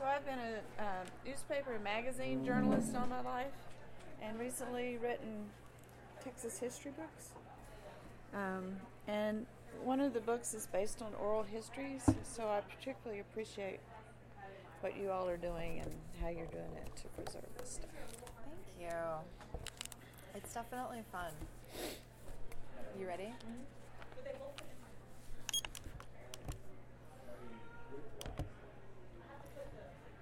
So I've been a uh, newspaper and magazine journalist all my life, and recently written Texas history books. Um, and one of the books is based on oral histories, so I particularly appreciate what you all are doing and how you're doing it to preserve this stuff. Thank you. It's definitely fun. You ready?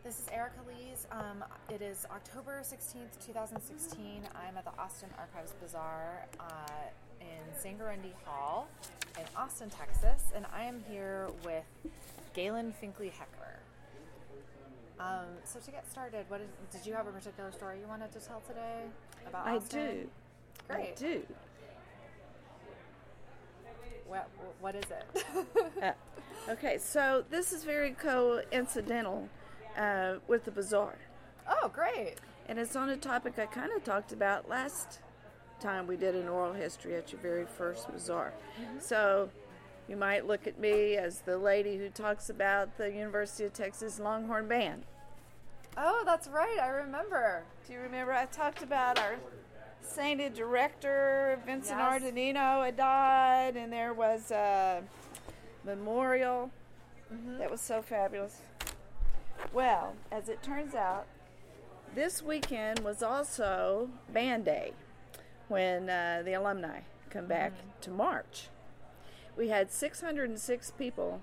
This is Erica Lees. Um, it is October 16th, 2016. I'm at the Austin Archives Bazaar uh, in Saengerrunde Hall in Austin, Texas, and I am here with Galen Finkley Heckler. Um, so to get started, what is, did you have a particular story you wanted to tell today about Austin? I do. Great. I do. What, what is it? Uh, okay, so this is very coincidental uh, with the bazaar. oh, great. And it's on a topic I kind of talked about last time we did an oral history at your very first bazaar. So you might look at me as the lady who talks about the University of Texas Longhorn Band. Oh, that's right. I remember. Do you remember I talked about our sainted director, Vincent Yes. R. DiNino, had died, and there was a memorial that was so fabulous. Well, as it turns out, this weekend was also Band Day when uh, the alumni come back to march. We had 606 people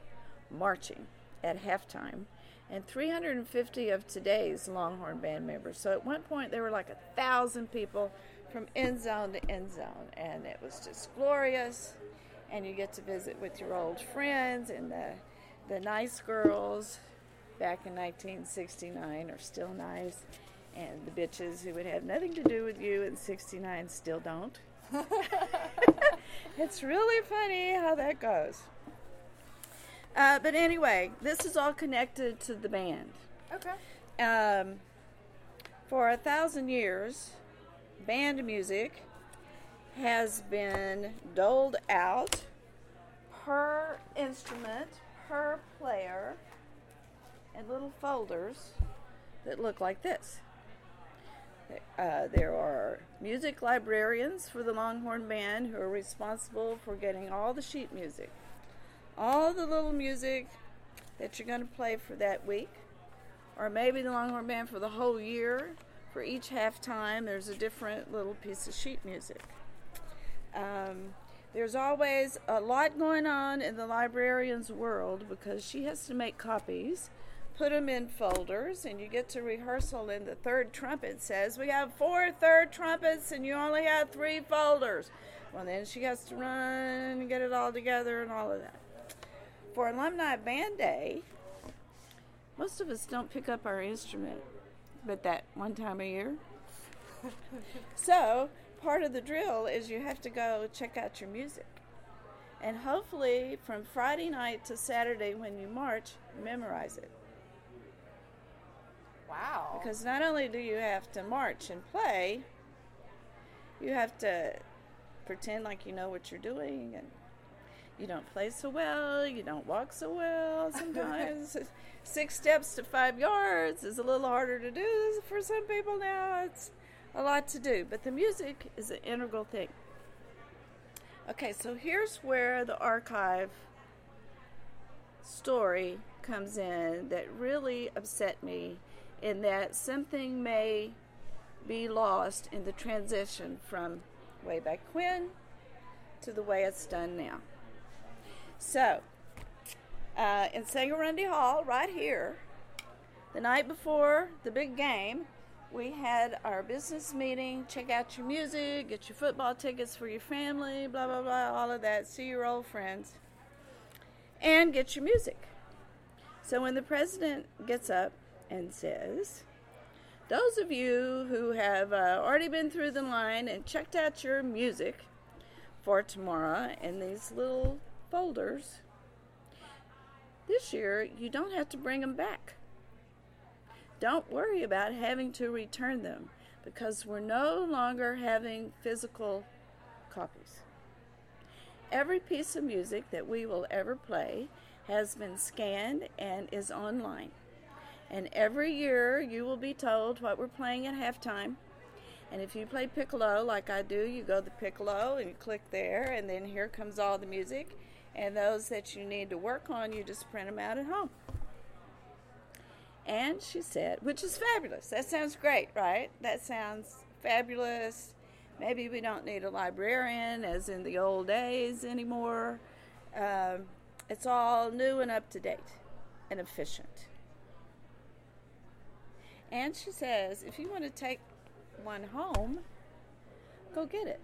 marching at halftime and 350 of today's Longhorn Band members. So at one point there were like a thousand people from end zone to end zone, and it was just glorious. And you get to visit with your old friends and the the nice girls back in 1969 are still nice, and the bitches who would have nothing to do with you in 69 still don't. it's really funny how that goes. Uh, but anyway, this is all connected to the band. Okay. Um, for a thousand years, band music has been doled out per instrument, per player, in little folders that look like this. Uh, there are music librarians for the Longhorn Band who are responsible for getting all the sheet music, all the little music that you're going to play for that week or maybe the Longhorn Band for the whole year. For each halftime, there's a different little piece of sheet music. Um, there's always a lot going on in the librarian's world because she has to make copies, put them in folders, and you get to rehearsal. And the third trumpet says, We have four third trumpets, and you only have three folders. Well, then she has to run and get it all together and all of that. For Alumni Band Day, most of us don't pick up our instrument but that one time a year. so, part of the drill is you have to go check out your music. And hopefully, from Friday night to Saturday when you march, memorize it. Wow. Because not only do you have to march and play, you have to pretend like you know what you're doing and you don't play so well, you don't walk so well sometimes. Six steps to five yards is a little harder to do for some people now. It's a lot to do, but the music is an integral thing. Okay, so here's where the archive story comes in that really upset me in that something may be lost in the transition from way back when to the way it's done now. So, uh, in Saengerrunde Hall, right here, the night before the big game, we had our business meeting. Check out your music, get your football tickets for your family, blah, blah, blah, all of that. See your old friends. And get your music. So when the president gets up and says, Those of you who have uh, already been through the line and checked out your music for tomorrow in these little folders, this year you don't have to bring them back. Don't worry about having to return them because we're no longer having physical copies. Every piece of music that we will ever play has been scanned and is online. And every year you will be told what we're playing at halftime. And if you play piccolo like I do, you go to piccolo and you click there, and then here comes all the music. And those that you need to work on, you just print them out at home. And she said, which is fabulous. That sounds great, right? That sounds fabulous. Maybe we don't need a librarian as in the old days anymore. Um, it's all new and up to date and efficient. And she says, if you want to take one home, go get it.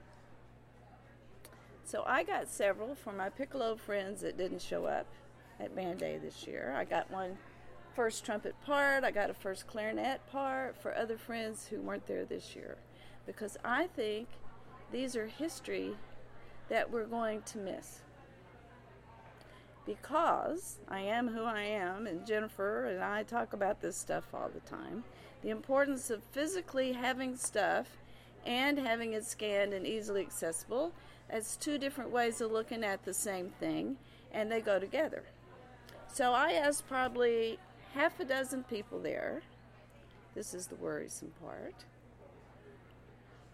So I got several for my piccolo friends that didn't show up at Band Day this year. I got one first trumpet part, I got a first clarinet part for other friends who weren't there this year. Because I think these are history that we're going to miss. Because I am who I am, and Jennifer and I talk about this stuff all the time the importance of physically having stuff and having it scanned and easily accessible as two different ways of looking at the same thing, and they go together. So I asked probably half a dozen people there. This is the worrisome part.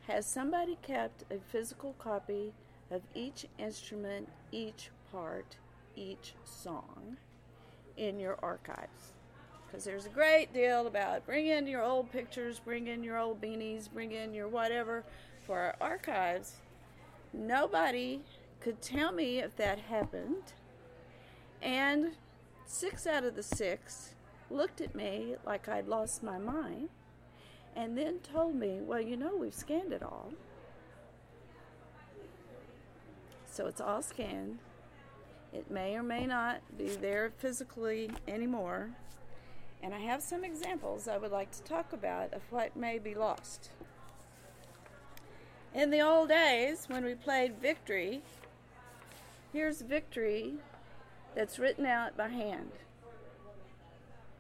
Has somebody kept a physical copy of each instrument, each part, each song in your archives? Because there's a great deal about bring in your old pictures, bring in your old beanies, bring in your whatever for our archives. Nobody could tell me if that happened. And six out of the six looked at me like I'd lost my mind and then told me, well, you know, we've scanned it all. So it's all scanned. It may or may not be there physically anymore. And I have some examples I would like to talk about of what may be lost. In the old days, when we played Victory, here's Victory that's written out by hand.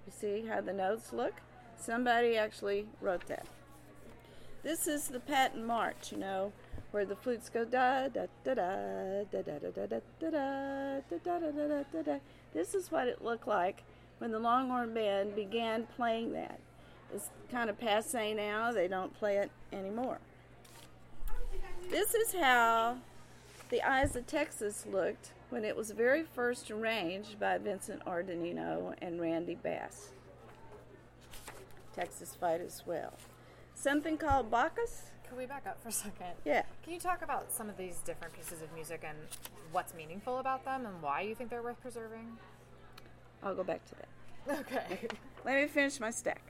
You see how the notes look? Somebody actually wrote that. This is the patent march, you know, where the flutes go da da da da da da da da da da da da da da da da. Da. Da this is what it looked like when the Longhorn Band began playing that. It's kind of passe now, they don't play it anymore. This is how the Eyes of Texas looked when it was very first arranged by Vincent R. DiNino and Randy Bass. Texas Fight as well. Something called Bacchus. Can we back up for a second? Yeah. Can you talk about some of these different pieces of music and what's meaningful about them and why you think they're worth preserving? I'll go back to that. Okay. Let me finish my stack.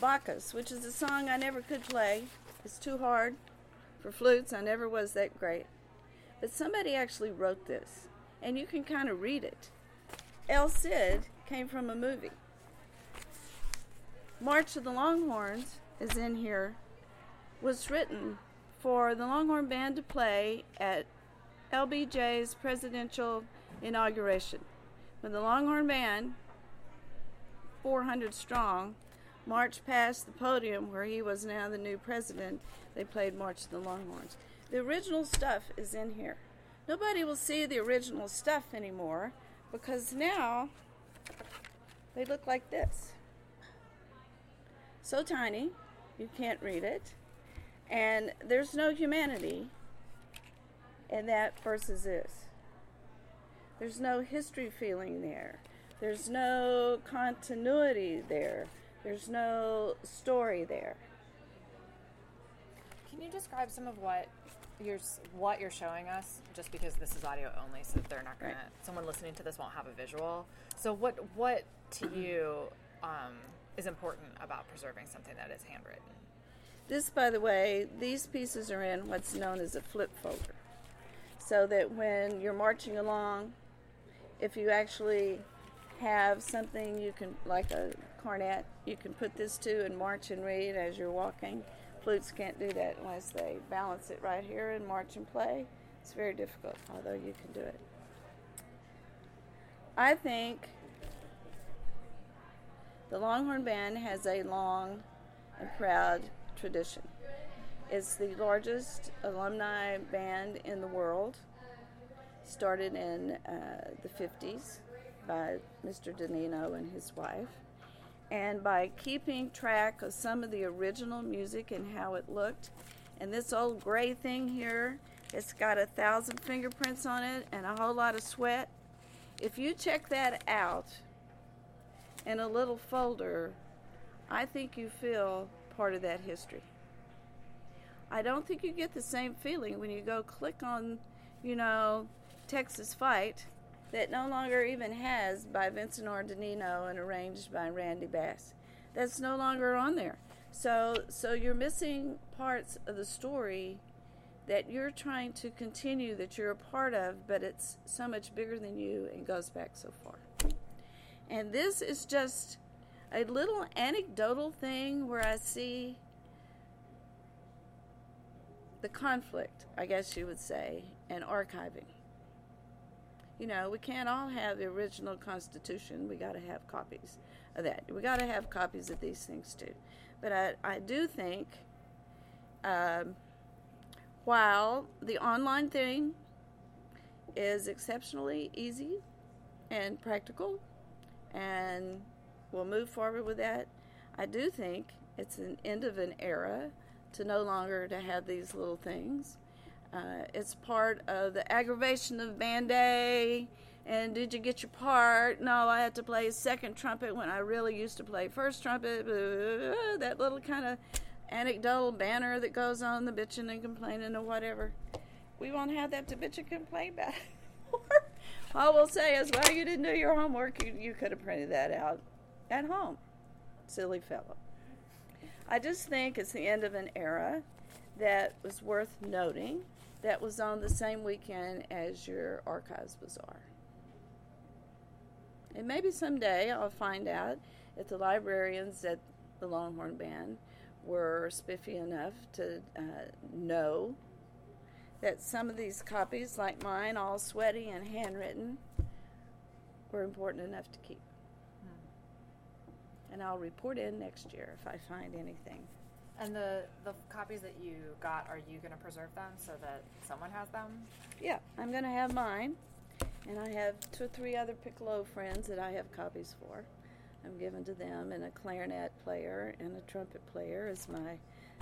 Bacchus, which is a song I never could play. It's too hard for flutes. I never was that great. But somebody actually wrote this, and you can kind of read it. El Cid came from a movie. March of the Longhorns is in here, was written for the Longhorn Band to play at LBJ's presidential inauguration. When the Longhorn Band, 400 strong, marched past the podium where he was now the new president, they played March of the Longhorns. The original stuff is in here. Nobody will see the original stuff anymore because now they look like this. So tiny, you can't read it. And there's no humanity in that versus this. There's no history feeling there. There's no continuity there. There's no story there. Can you describe some of what you're what you're showing us? Just because this is audio only, so they're not gonna. Right. Someone listening to this won't have a visual. So what what to you um, is important about preserving something that is handwritten? This, by the way, these pieces are in what's known as a flip folder. So that when you're marching along, if you actually have something you can, like a cornet, you can put this to and march and read as you're walking. Flutes can't do that unless they balance it right here and march and play. It's very difficult, although you can do it. I think the Longhorn Band has a long and proud tradition. It's the largest alumni band in the world. Started in uh, the 50s by Mr. DiNino and his wife. And by keeping track of some of the original music and how it looked, and this old gray thing here, it's got a thousand fingerprints on it and a whole lot of sweat. If you check that out in a little folder, I think you feel part of that history. I don't think you get the same feeling when you go click on, you know, Texas Fight that no longer even has by Vincent R. DiNino and arranged by Randy Bass. That's no longer on there. So so you're missing parts of the story that you're trying to continue that you're a part of, but it's so much bigger than you and goes back so far. And this is just a little anecdotal thing where I see the conflict, I guess you would say, and archiving. You know, we can't all have the original Constitution. We got to have copies of that. We got to have copies of these things too. But I, I do think, um, while the online thing is exceptionally easy and practical, and we'll move forward with that, I do think it's an end of an era to no longer to have these little things. Uh, it's part of the aggravation of band day. And did you get your part? No, I had to play second trumpet when I really used to play first trumpet. That little kind of anecdotal banner that goes on, the bitching and complaining or whatever. We won't have that to bitch and complain about All we'll say is, well, you didn't do your homework. You, you could have printed that out at home. Silly fellow. I just think it's the end of an era that was worth noting that was on the same weekend as your Archives Bazaar. And maybe someday I'll find out if the librarians at the Longhorn Band were spiffy enough to uh, know that some of these copies, like mine, all sweaty and handwritten, were important enough to keep. And I'll report in next year if I find anything. And the the copies that you got, are you going to preserve them so that someone has them? Yeah, I'm going to have mine, and I have two or three other piccolo friends that I have copies for. I'm giving to them, and a clarinet player and a trumpet player is my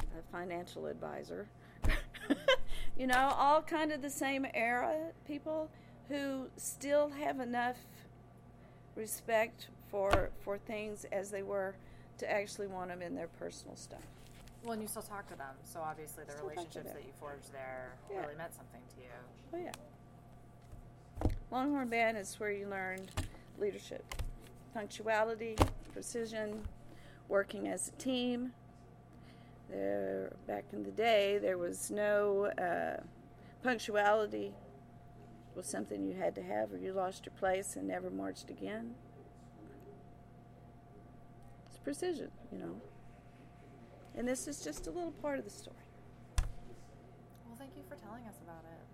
uh, financial advisor. you know, all kind of the same era people who still have enough respect for for things as they were to actually want them in their personal stuff. Well, and you still talk to them, so obviously the still relationships that you forged there yeah. really meant something to you. Oh yeah. Longhorn Band is where you learned leadership, punctuality, precision, working as a team. There, back in the day, there was no uh, punctuality was something you had to have, or you lost your place and never marched again. Precision, you know. And this is just a little part of the story. Well, thank you for telling us about it.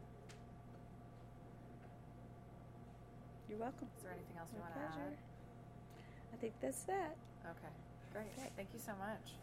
You're welcome. Is there anything else you want to add? I think that's that. Okay, great. Okay. Thank you so much.